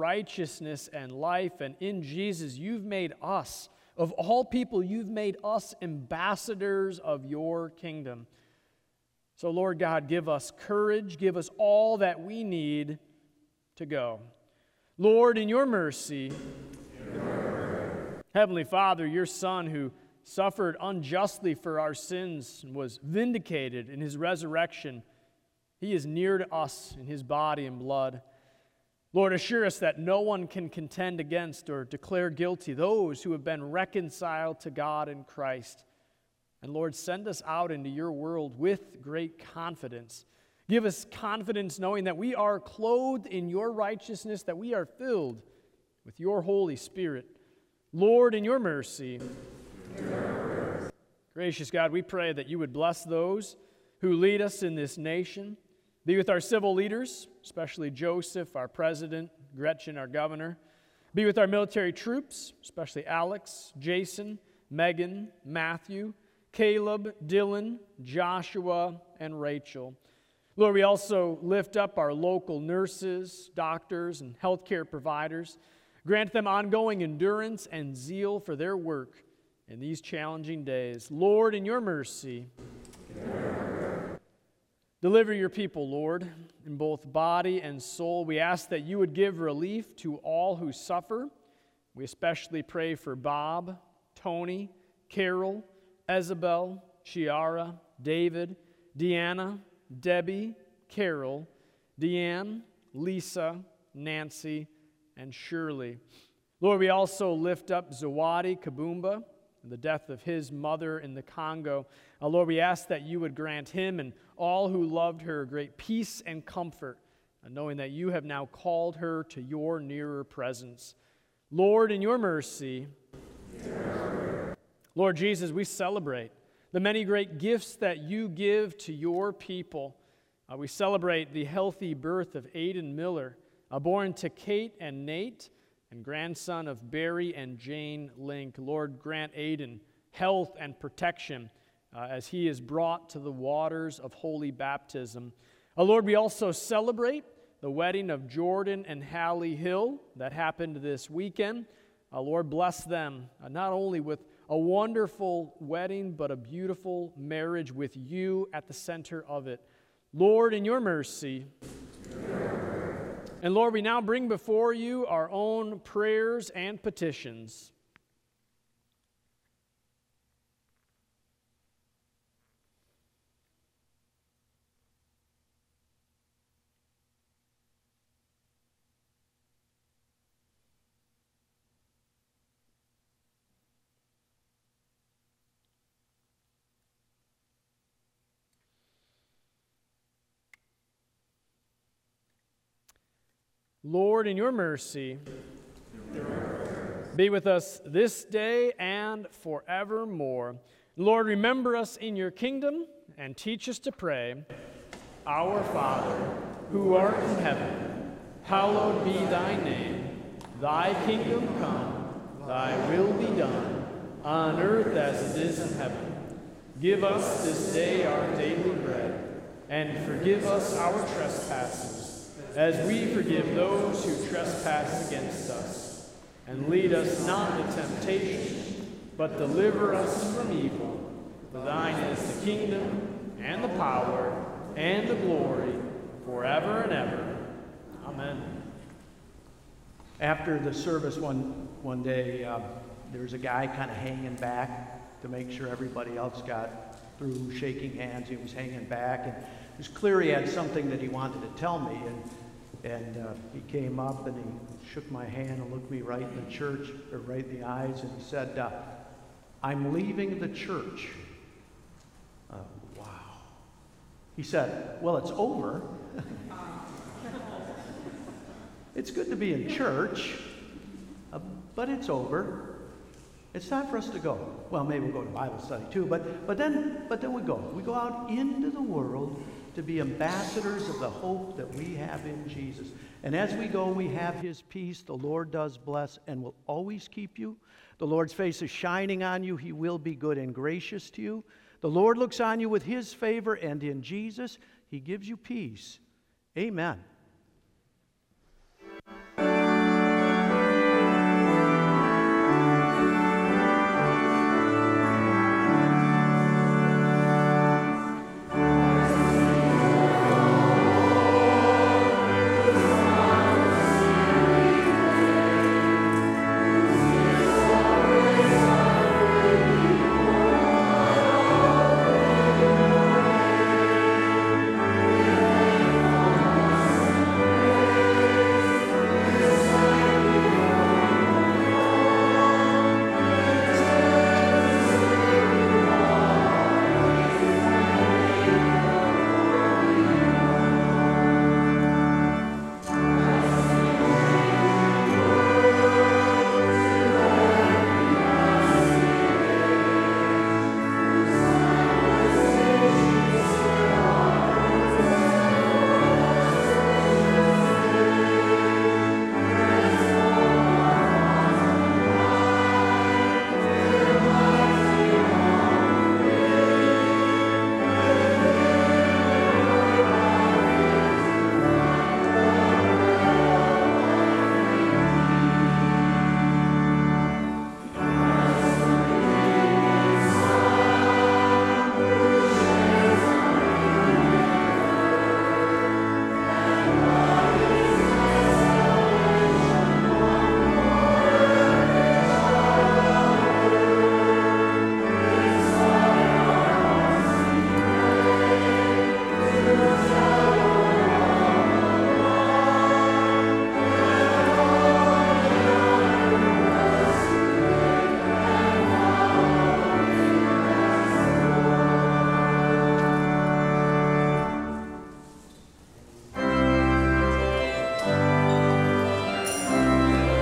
righteousness and life. And in Jesus, you've made us, of all people, you've made us ambassadors of your kingdom. So, Lord God, give us courage, give us all that we need to go. Lord, in your mercy, Heavenly Father, your Son who suffered unjustly for our sins and was vindicated in his resurrection, he is near to us in his body and blood. Lord, assure us that no one can contend against or declare guilty those who have been reconciled to God in Christ. And Lord, send us out into your world with great confidence. Give us confidence knowing that we are clothed in your righteousness, that we are filled with your Holy Spirit. Lord, in your mercy, gracious God, we pray that you would bless those who lead us in this nation. Be with our civil leaders, especially Joseph, our president, Gretchen, our governor. Be with our military troops, especially Alex, Jason, Megan, Matthew, Caleb, Dylan, Joshua, and Rachel. Lord, we also lift up our local nurses, doctors, and healthcare providers. Grant them ongoing endurance and zeal for their work in these challenging days. Lord, in your mercy, Deliver your people, Lord, in both body and soul. We ask that you would give relief to all who suffer. We especially pray for Bob, Tony, Carol, Isabel, Chiara, David, Deanna, Debbie, Carol, Deanne, Lisa, Nancy, and Shirley. Lord, we also lift up Zawadi Kabumba the death of his mother in the Congo. Uh, Lord, we ask that you would grant him and all who loved her great peace and comfort, uh, knowing that you have now called her to your nearer presence. Lord, in your mercy, Lord Jesus, we celebrate the many great gifts that you give to your people. Uh, we celebrate the healthy birth of Aiden Miller, uh, born to Kate and Nate and grandson of Barry and Jane Link. Lord, grant Aiden health and protection uh, as he is brought to the waters of holy baptism. Uh, Lord, we also celebrate the wedding of Jordan and Hallie Hill that happened this weekend. Uh, Lord, bless them, uh, not only with a wonderful wedding, but a beautiful marriage with you at the center of it. Lord, in your mercy, and Lord, we now bring before you our own prayers and petitions. Lord, in your mercy, be with us this day and forevermore. Lord, remember us in your kingdom and teach us to pray. Our Father, who art in heaven, hallowed be thy name. Thy kingdom come, thy will be done, on earth as it is in heaven. Give us this day our daily bread, and forgive us our trespasses as we forgive those who trespass against us. And lead us not into temptation, but deliver us from evil. For thine is the kingdom, and the power, and the glory, forever and ever. Amen. After the service one, one day, uh, there was a guy kind of hanging back to make sure everybody else got through shaking hands. He was hanging back, and it was clear he had something that he wanted to tell me. And and uh, he came up and he shook my hand and looked me right in the church, or right in the eyes, and he said, uh, I'm leaving the church. Uh, wow. He said, Well, it's over. it's good to be in church, uh, but it's over. It's time for us to go. Well, maybe we'll go to Bible study too, but, but, then, but then we go. We go out into the world to be ambassadors of the hope that we have in Jesus. And as we go, we have his peace. The Lord does bless and will always keep you. The Lord's face is shining on you. He will be good and gracious to you. The Lord looks on you with his favor, and in Jesus, he gives you peace. Amen.